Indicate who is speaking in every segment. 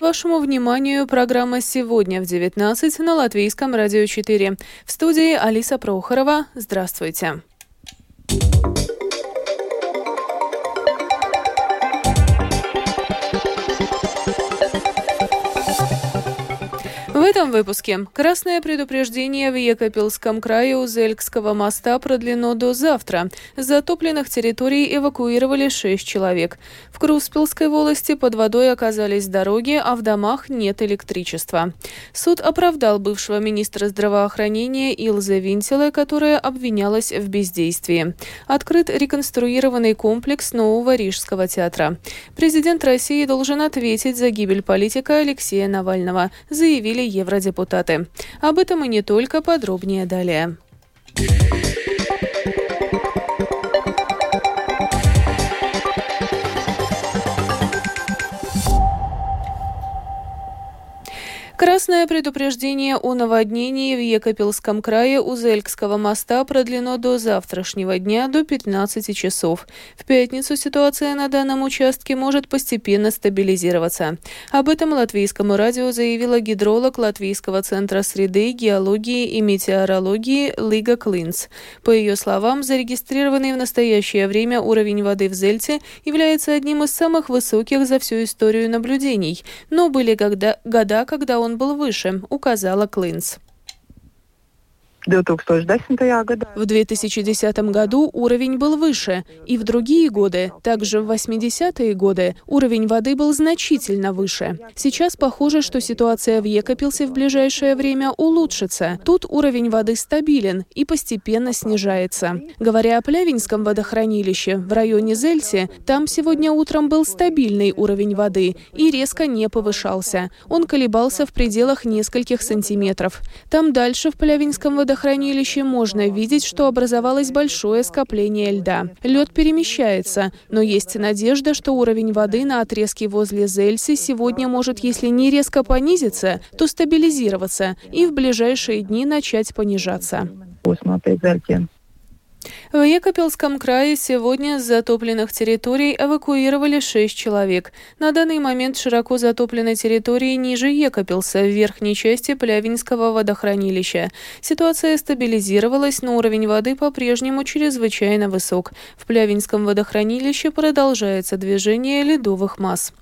Speaker 1: Вашему вниманию программа «Сегодня в 19» на Латвийском радио 4. В студии Алиса Прохорова. Здравствуйте. В этом выпуске красное предупреждение в Екапельском крае у Зелькского моста продлено до завтра. С затопленных территорий эвакуировали 6 человек. В Круспилской волости под водой оказались дороги, а в домах нет электричества. Суд оправдал бывшего министра здравоохранения Илзе Винтеле, которая обвинялась в бездействии. Открыт реконструированный комплекс нового Рижского театра. Президент России должен ответить за гибель политика Алексея Навального, заявили евродепутаты. Об этом и не только, подробнее далее. Красное предупреждение о наводнении в Екапельском крае у Зелькского моста продлено до завтрашнего дня до 15 часов. В пятницу ситуация на данном участке может постепенно стабилизироваться. Об этом латвийскому радио заявила гидролог Латвийского центра среды, геологии и метеорологии Лига Клинс. По ее словам, зарегистрированный в настоящее время уровень воды в Зельте является одним из самых высоких за всю историю наблюдений, но были года, когда он был выше, указала Клинс.
Speaker 2: 2010. году.
Speaker 1: В 2010 году уровень был выше, и в другие годы, также в 80-е годы, уровень воды был значительно выше. Сейчас похоже, что ситуация в Екапилсе в ближайшее время улучшится. Тут уровень воды стабилен и постепенно снижается. Говоря о Плявинском водохранилище в районе Зельси, там сегодня утром был стабильный уровень воды и резко не повышался. Он колебался в пределах нескольких сантиметров. Там дальше в Плявинском водохранилище водохранилище можно видеть, что образовалось большое скопление льда. Лед перемещается, но есть надежда, что уровень воды на отрезке возле Зельси сегодня может, если не резко понизиться, то стабилизироваться и в ближайшие дни начать понижаться. В Екапельском крае сегодня с затопленных территорий эвакуировали 6 человек. На данный момент широко затоплены территории ниже Екапелса, в верхней части Плявинского водохранилища. Ситуация стабилизировалась, но уровень воды по-прежнему чрезвычайно высок. В Плявинском водохранилище продолжается движение ледовых масс.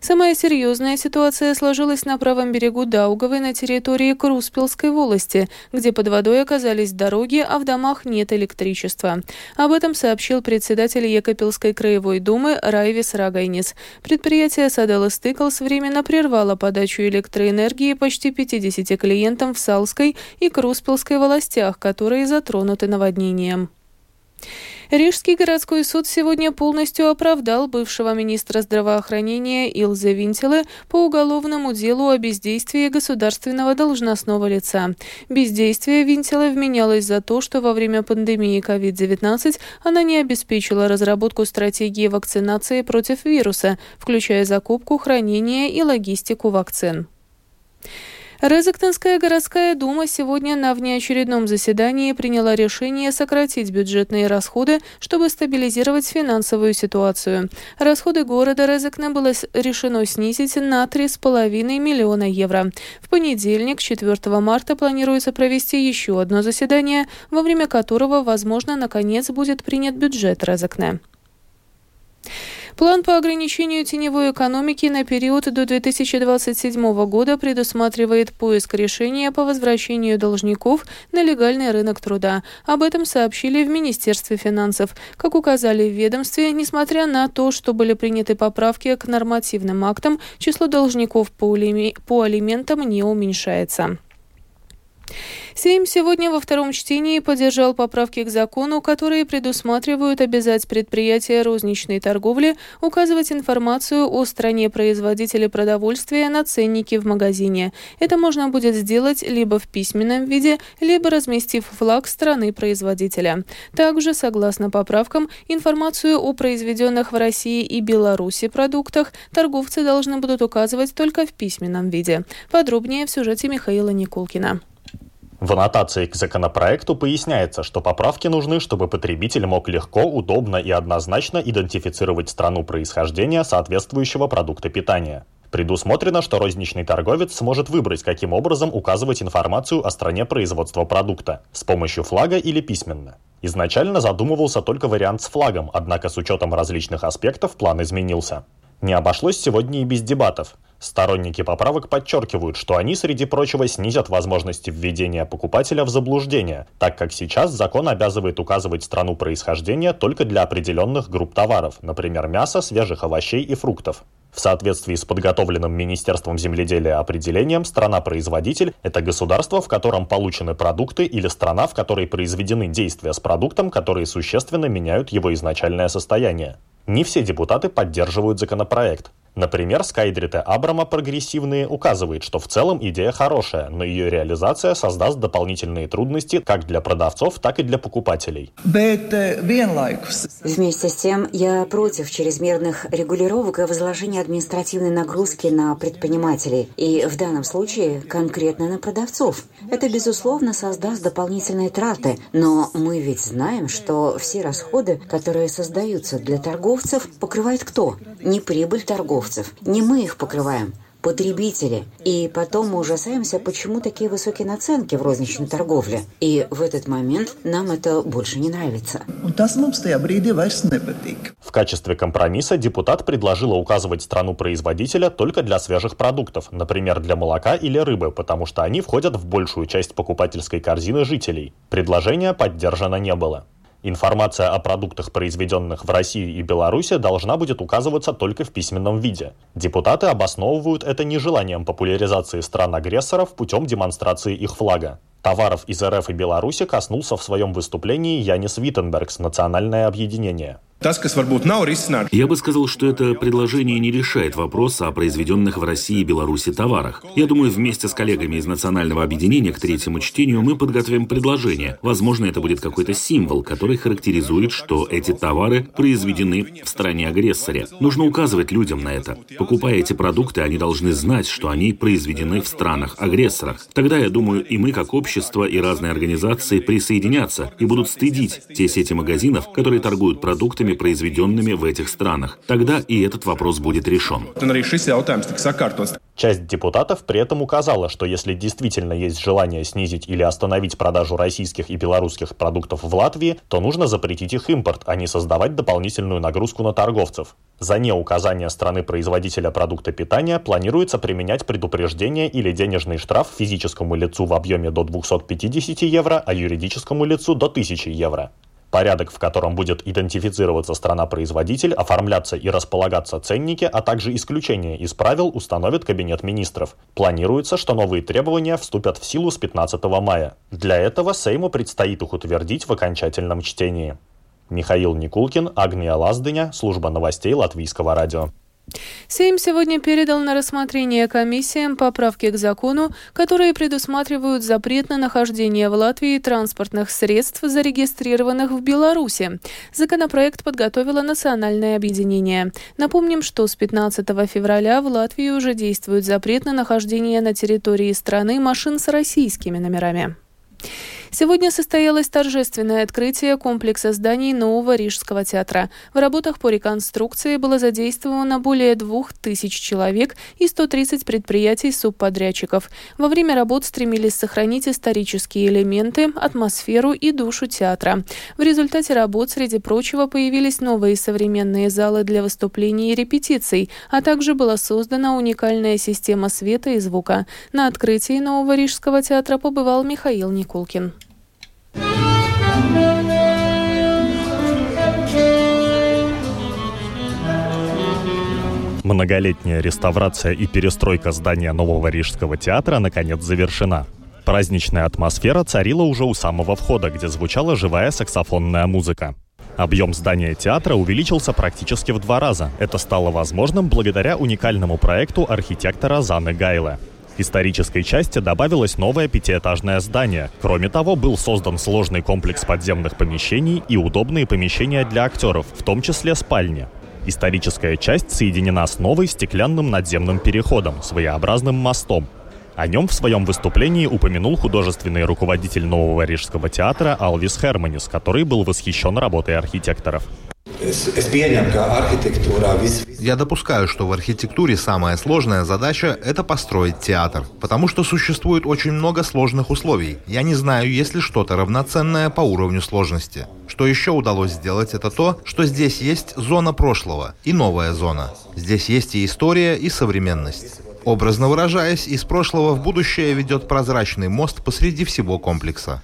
Speaker 1: Самая серьезная ситуация сложилась на правом берегу Даугавы на территории Круспилской волости, где под водой оказались дороги, а в домах нет электричества электричества. Об этом сообщил председатель Екапельской краевой думы Райвис Рагайнис. Предприятие Садела Стыклс временно прервало подачу электроэнергии почти 50 клиентам в Салской и Круспилской властях, которые затронуты наводнением. Рижский городской суд сегодня полностью оправдал бывшего министра здравоохранения Илзе Винтеле по уголовному делу о бездействии государственного должностного лица. Бездействие Винтеле вменялось за то, что во время пандемии COVID-19 она не обеспечила разработку стратегии вакцинации против вируса, включая закупку, хранение и логистику вакцин. Резектенская городская дума сегодня на внеочередном заседании приняла решение сократить бюджетные расходы, чтобы стабилизировать финансовую ситуацию. Расходы города Резекне было решено снизить на 3,5 миллиона евро. В понедельник, 4 марта, планируется провести еще одно заседание, во время которого, возможно, наконец будет принят бюджет Резекне. План по ограничению теневой экономики на период до 2027 года предусматривает поиск решения по возвращению должников на легальный рынок труда. Об этом сообщили в Министерстве финансов. Как указали в ведомстве, несмотря на то, что были приняты поправки к нормативным актам, число должников по алиментам не уменьшается. Сейм сегодня во втором чтении поддержал поправки к закону, которые предусматривают обязать предприятия розничной торговли указывать информацию о стране производителя продовольствия на ценнике в магазине. Это можно будет сделать либо в письменном виде, либо разместив флаг страны производителя. Также, согласно поправкам, информацию о произведенных в России и Беларуси продуктах торговцы должны будут указывать только в письменном виде. Подробнее в сюжете Михаила Никулкина.
Speaker 2: В аннотации к законопроекту поясняется, что поправки нужны, чтобы потребитель мог легко, удобно и однозначно идентифицировать страну происхождения соответствующего продукта питания. Предусмотрено, что розничный торговец сможет выбрать, каким образом указывать информацию о стране производства продукта – с помощью флага или письменно. Изначально задумывался только вариант с флагом, однако с учетом различных аспектов план изменился. Не обошлось сегодня и без дебатов. Сторонники поправок подчеркивают, что они, среди прочего, снизят возможности введения покупателя в заблуждение, так как сейчас закон обязывает указывать страну происхождения только для определенных групп товаров, например, мяса, свежих овощей и фруктов. В соответствии с подготовленным Министерством земледелия определением, страна-производитель – это государство, в котором получены продукты или страна, в которой произведены действия с продуктом, которые существенно меняют его изначальное состояние. Не все депутаты поддерживают законопроект. Например, Скайдрита Абрама «Прогрессивные» указывает, что в целом идея хорошая, но ее реализация создаст дополнительные трудности как для продавцов, так и для покупателей.
Speaker 3: Э, Вместе с тем, я против чрезмерных регулировок и возложения административной нагрузки на предпринимателей, и в данном случае конкретно на продавцов. Это, безусловно, создаст дополнительные траты, но мы ведь знаем, что все расходы, которые создаются для торговцев, покрывает кто? Не прибыль торговцев. Не мы их покрываем, потребители. И потом мы ужасаемся, почему такие высокие наценки в розничной торговле. И в этот момент нам это больше не нравится.
Speaker 2: В качестве компромисса депутат предложила указывать страну производителя только для свежих продуктов, например, для молока или рыбы, потому что они входят в большую часть покупательской корзины жителей. Предложение поддержано не было. Информация о продуктах, произведенных в России и Беларуси, должна будет указываться только в письменном виде. Депутаты обосновывают это нежеланием популяризации стран-агрессоров путем демонстрации их флага. Товаров из РФ и Беларуси коснулся в своем выступлении Янис Виттенбергс, Национальное объединение.
Speaker 4: Я бы сказал, что это предложение не решает вопрос о произведенных в России и Беларуси товарах. Я думаю, вместе с коллегами из Национального объединения к третьему чтению мы подготовим предложение. Возможно, это будет какой-то символ, который характеризует, что эти товары произведены в стране-агрессоре. Нужно указывать людям на это. Покупая эти продукты, они должны знать, что они произведены в странах-агрессорах. Тогда, я думаю, и мы, как общество, и разные организации присоединятся и будут стыдить те сети магазинов, которые торгуют продуктами, товарами, произведенными в этих странах. Тогда и этот вопрос будет решен.
Speaker 2: Часть депутатов при этом указала, что если действительно есть желание снизить или остановить продажу российских и белорусских продуктов в Латвии, то нужно запретить их импорт, а не создавать дополнительную нагрузку на торговцев. За неуказание страны-производителя продукта питания планируется применять предупреждение или денежный штраф физическому лицу в объеме до 250 евро, а юридическому лицу до 1000 евро. Порядок, в котором будет идентифицироваться страна-производитель, оформляться и располагаться ценники, а также исключения из правил установит Кабинет министров. Планируется, что новые требования вступят в силу с 15 мая. Для этого Сейму предстоит их утвердить в окончательном чтении. Михаил Никулкин, Агния Лаздыня, служба новостей Латвийского радио.
Speaker 1: Сейм сегодня передал на рассмотрение комиссиям поправки к закону, которые предусматривают запрет на нахождение в Латвии транспортных средств, зарегистрированных в Беларуси. Законопроект подготовило Национальное объединение. Напомним, что с 15 февраля в Латвии уже действует запрет на нахождение на территории страны машин с российскими номерами. Сегодня состоялось торжественное открытие комплекса зданий нового Рижского театра. В работах по реконструкции было задействовано более двух тысяч человек и 130 предприятий-субподрядчиков. Во время работ стремились сохранить исторические элементы, атмосферу и душу театра. В результате работ, среди прочего, появились новые современные залы для выступлений и репетиций, а также была создана уникальная система света и звука. На открытии нового Рижского театра побывал Михаил Никулкин.
Speaker 2: Многолетняя реставрация и перестройка здания нового Рижского театра наконец завершена. Праздничная атмосфера царила уже у самого входа, где звучала живая саксофонная музыка. Объем здания театра увеличился практически в два раза. Это стало возможным благодаря уникальному проекту архитектора Заны Гайле. Исторической части добавилось новое пятиэтажное здание. Кроме того, был создан сложный комплекс подземных помещений и удобные помещения для актеров, в том числе спальни. Историческая часть соединена с новой стеклянным надземным переходом, своеобразным мостом. О нем в своем выступлении упомянул художественный руководитель Нового Рижского театра Алвис Херманис, который был восхищен работой архитекторов.
Speaker 5: Я допускаю, что в архитектуре самая сложная задача – это построить театр, потому что существует очень много сложных условий. Я не знаю, есть ли что-то равноценное по уровню сложности. Что еще удалось сделать, это то, что здесь есть зона прошлого и новая зона. Здесь есть и история, и современность. Образно выражаясь, из прошлого в будущее ведет прозрачный мост посреди всего комплекса.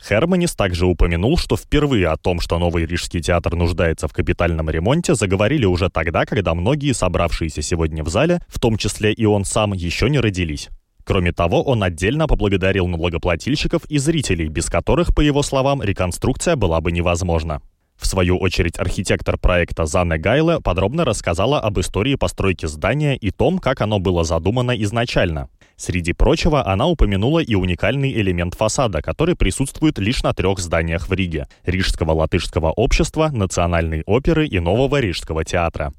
Speaker 2: Херманис также упомянул, что впервые о том, что Новый Рижский театр нуждается в капитальном ремонте, заговорили уже тогда, когда многие собравшиеся сегодня в зале, в том числе и он сам, еще не родились. Кроме того, он отдельно поблагодарил налогоплательщиков и зрителей, без которых, по его словам, реконструкция была бы невозможна. В свою очередь, архитектор проекта Зане Гайле подробно рассказала об истории постройки здания и том, как оно было задумано изначально. Среди прочего, она упомянула и уникальный элемент фасада, который присутствует лишь на трех зданиях в Риге – Рижского латышского общества, Национальной оперы и Нового Рижского театра.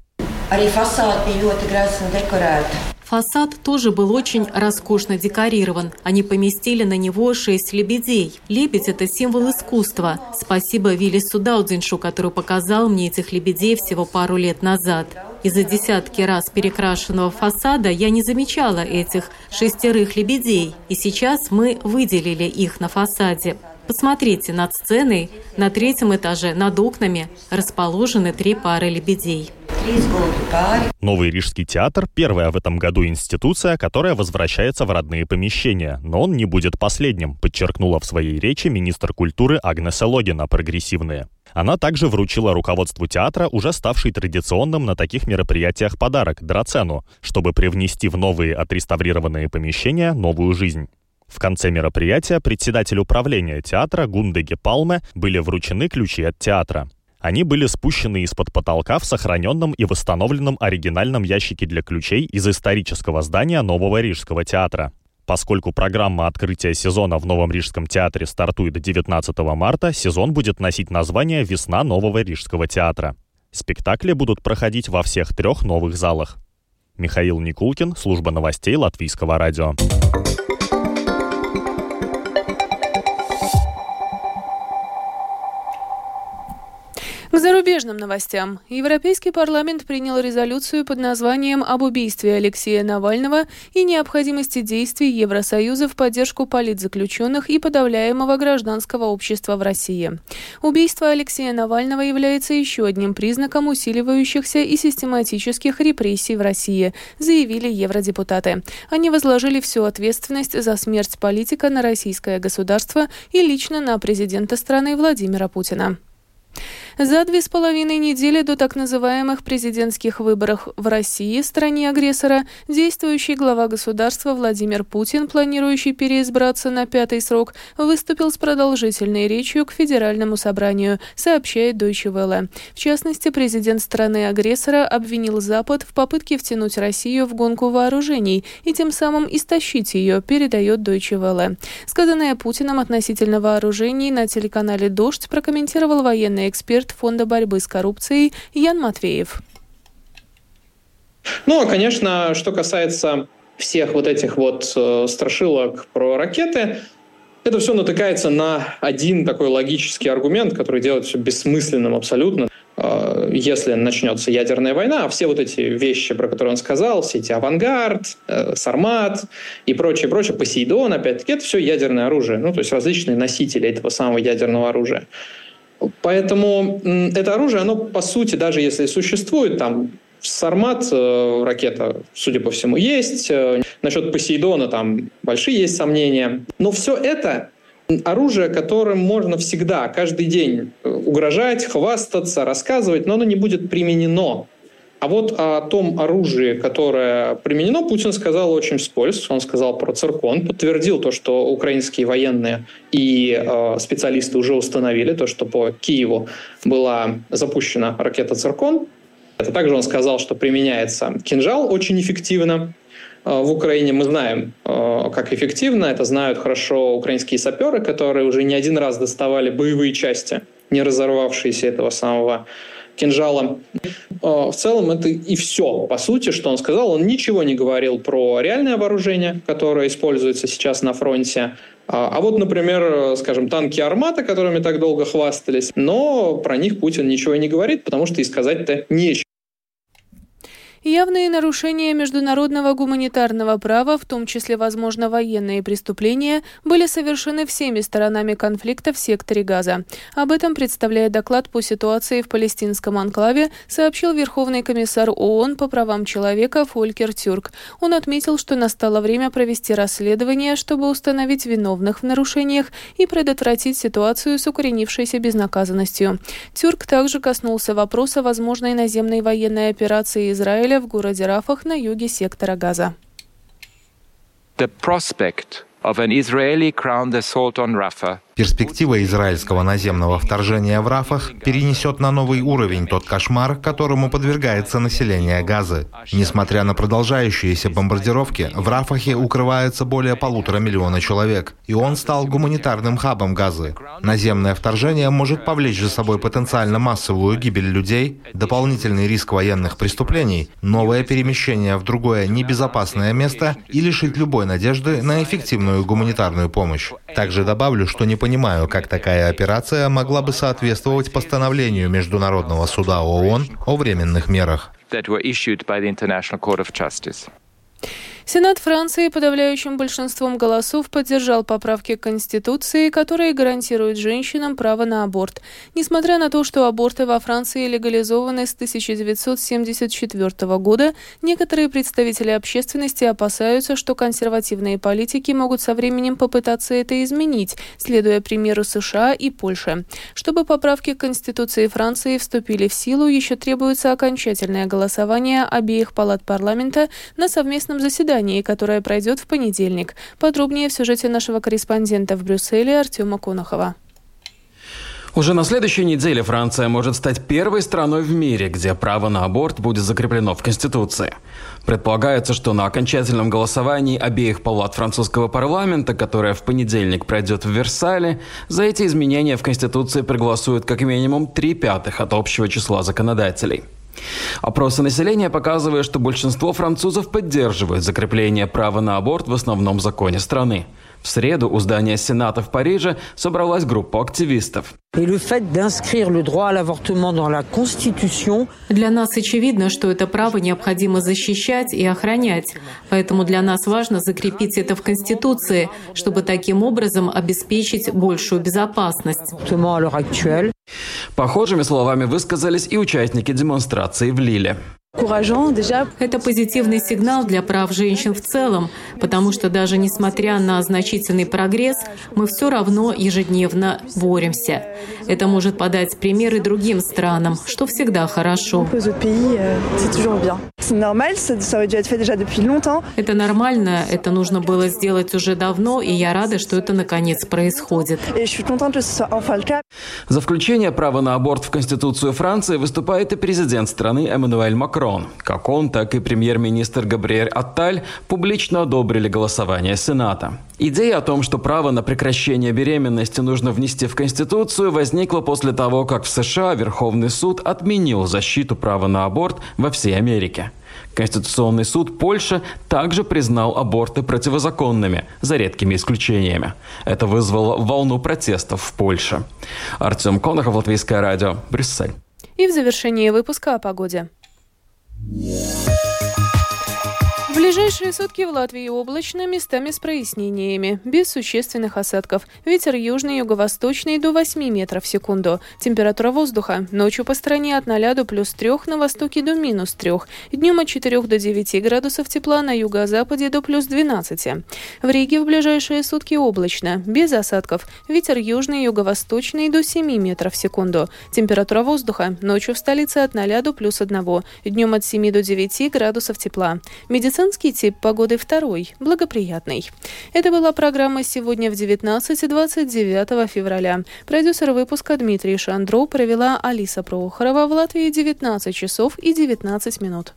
Speaker 6: Фасад тоже был очень роскошно декорирован. Они поместили на него шесть лебедей. Лебедь – это символ искусства. Спасибо Виллису Даудзиншу, который показал мне этих лебедей всего пару лет назад. Из-за десятки раз перекрашенного фасада я не замечала этих шестерых лебедей, и сейчас мы выделили их на фасаде. Посмотрите, над сценой на третьем этаже над окнами расположены три пары лебедей.
Speaker 2: Новый Рижский театр – первая в этом году институция, которая возвращается в родные помещения. Но он не будет последним, подчеркнула в своей речи министр культуры Агнеса Логина «Прогрессивные». Она также вручила руководству театра уже ставший традиционным на таких мероприятиях подарок – драцену, чтобы привнести в новые отреставрированные помещения новую жизнь. В конце мероприятия председатель управления театра Гундеге Палме были вручены ключи от театра. Они были спущены из-под потолка в сохраненном и восстановленном оригинальном ящике для ключей из исторического здания Нового Рижского театра. Поскольку программа открытия сезона в Новом Рижском театре стартует 19 марта, сезон будет носить название «Весна Нового Рижского театра». Спектакли будут проходить во всех трех новых залах. Михаил Никулкин, служба новостей Латвийского радио.
Speaker 1: К зарубежным новостям. Европейский парламент принял резолюцию под названием «Об убийстве Алексея Навального и необходимости действий Евросоюза в поддержку политзаключенных и подавляемого гражданского общества в России». Убийство Алексея Навального является еще одним признаком усиливающихся и систематических репрессий в России, заявили евродепутаты. Они возложили всю ответственность за смерть политика на российское государство и лично на президента страны Владимира Путина. За две с половиной недели до так называемых президентских выборов в России, стране агрессора, действующий глава государства Владимир Путин, планирующий переизбраться на пятый срок, выступил с продолжительной речью к Федеральному собранию, сообщает Deutsche Welle. В частности, президент страны-агрессора обвинил Запад в попытке втянуть Россию в гонку вооружений и тем самым истощить ее, передает Deutsche Welle. Сказанное Путиным относительно вооружений на телеканале «Дождь» прокомментировал военный эксперт Фонда борьбы с коррупцией Ян Матвеев.
Speaker 7: Ну, а, конечно, что касается всех вот этих вот э, страшилок про ракеты, это все натыкается на один такой логический аргумент, который делает все бессмысленным абсолютно. Э, если начнется ядерная война, а все вот эти вещи, про которые он сказал, все эти авангард, э, Сармат и прочее, прочее, Посейдон, опять-таки, это все ядерное оружие, ну, то есть различные носители этого самого ядерного оружия. Поэтому это оружие, оно по сути, даже если существует, там Сармат э, ракета, судя по всему, есть. Э, насчет Посейдона там большие есть сомнения. Но все это оружие, которым можно всегда, каждый день э, угрожать, хвастаться, рассказывать, но оно не будет применено а вот о том оружии, которое применено, Путин сказал очень вскользь. Он сказал про циркон, подтвердил то, что украинские военные и э, специалисты уже установили то, что по Киеву была запущена ракета «Циркон». Это также он сказал, что применяется кинжал очень эффективно. Э, в Украине мы знаем, э, как эффективно. Это знают хорошо украинские саперы, которые уже не один раз доставали боевые части, не разорвавшиеся этого самого кинжалом. В целом это и все, по сути, что он сказал. Он ничего не говорил про реальное вооружение, которое используется сейчас на фронте. А вот, например, скажем, танки «Армата», которыми так долго хвастались, но про них Путин ничего не говорит, потому что и сказать-то нечего.
Speaker 1: Явные нарушения международного гуманитарного права, в том числе, возможно, военные преступления, были совершены всеми сторонами конфликта в секторе Газа. Об этом, представляя доклад по ситуации в палестинском анклаве, сообщил Верховный комиссар ООН по правам человека Фолькер Тюрк. Он отметил, что настало время провести расследование, чтобы установить виновных в нарушениях и предотвратить ситуацию с укоренившейся безнаказанностью. Тюрк также коснулся вопроса возможной наземной военной операции Израиля Израиля в городе Рафах на юге сектора Газа.
Speaker 8: The prospect of an Israeli ground assault on Rafah
Speaker 5: Перспектива израильского наземного вторжения в Рафах перенесет на новый уровень тот кошмар, которому подвергается население Газы. Несмотря на продолжающиеся бомбардировки, в Рафахе укрывается более полутора миллиона человек, и он стал гуманитарным хабом Газы. Наземное вторжение может повлечь за собой потенциально массовую гибель людей, дополнительный риск военных преступлений, новое перемещение в другое небезопасное место и лишить любой надежды на эффективную гуманитарную помощь. Также добавлю, что не понимаю, как такая операция могла бы соответствовать постановлению Международного суда ООН о временных мерах.
Speaker 1: Сенат Франции подавляющим большинством голосов поддержал поправки к Конституции, которые гарантируют женщинам право на аборт. Несмотря на то, что аборты во Франции легализованы с 1974 года, некоторые представители общественности опасаются, что консервативные политики могут со временем попытаться это изменить, следуя примеру США и Польши. Чтобы поправки к Конституции Франции вступили в силу, еще требуется окончательное голосование обеих палат парламента на совместном заседании заседании, которое пройдет в понедельник. Подробнее в сюжете нашего корреспондента в Брюсселе Артема Конохова.
Speaker 9: Уже на следующей неделе Франция может стать первой страной в мире, где право на аборт будет закреплено в Конституции. Предполагается, что на окончательном голосовании обеих палат французского парламента, которое в понедельник пройдет в Версале, за эти изменения в Конституции проголосуют как минимум три пятых от общего числа законодателей. Опросы населения показывают, что большинство французов поддерживают закрепление права на аборт в основном законе страны. В среду у здания Сената в Париже собралась группа активистов. Для
Speaker 6: нас очевидно, что это право необходимо защищать и охранять. Поэтому для нас важно закрепить это в Конституции, чтобы таким образом обеспечить большую безопасность.
Speaker 9: Похожими словами высказались и участники демонстрации в Лиле.
Speaker 6: Это позитивный сигнал для прав женщин в целом, потому что даже несмотря на значительный прогресс, мы все равно ежедневно боремся. Это может подать примеры другим странам, что всегда хорошо. Это нормально, это нужно было сделать уже давно, и я рада, что это наконец происходит.
Speaker 9: За включение права на аборт в Конституцию Франции выступает и президент страны Эммануэль Макрон. Как он, так и премьер-министр Габриэль Атталь публично одобрили голосование Сената. Идея о том, что право на прекращение беременности нужно внести в Конституцию, возникла после того, как в США Верховный суд отменил защиту права на аборт во всей Америке. Конституционный суд Польши также признал аборты противозаконными, за редкими исключениями. Это вызвало волну протестов в Польше. Артем Конохов, Латвийское радио, Брюссель.
Speaker 1: И в завершении выпуска о погоде. В ближайшие сутки в Латвии облачно, местами с прояснениями, без существенных осадков. Ветер южный, юго-восточный до 8 метров в секунду. Температура воздуха. Ночью по стране от 0 до плюс 3, на востоке до минус 3. Днем от 4 до 9 градусов тепла, на юго-западе до плюс 12. В Риге в ближайшие сутки облачно, без осадков. Ветер южный, юго-восточный до 7 метров в секунду. Температура воздуха. Ночью в столице от 0 до плюс 1. Днем от 7 до 9 градусов тепла. Медицинская Казанский тип погоды второй, благоприятный. Это была программа «Сегодня в 19 и 29 февраля». Продюсер выпуска Дмитрий Шандро провела Алиса Прохорова в Латвии 19 часов и 19 минут.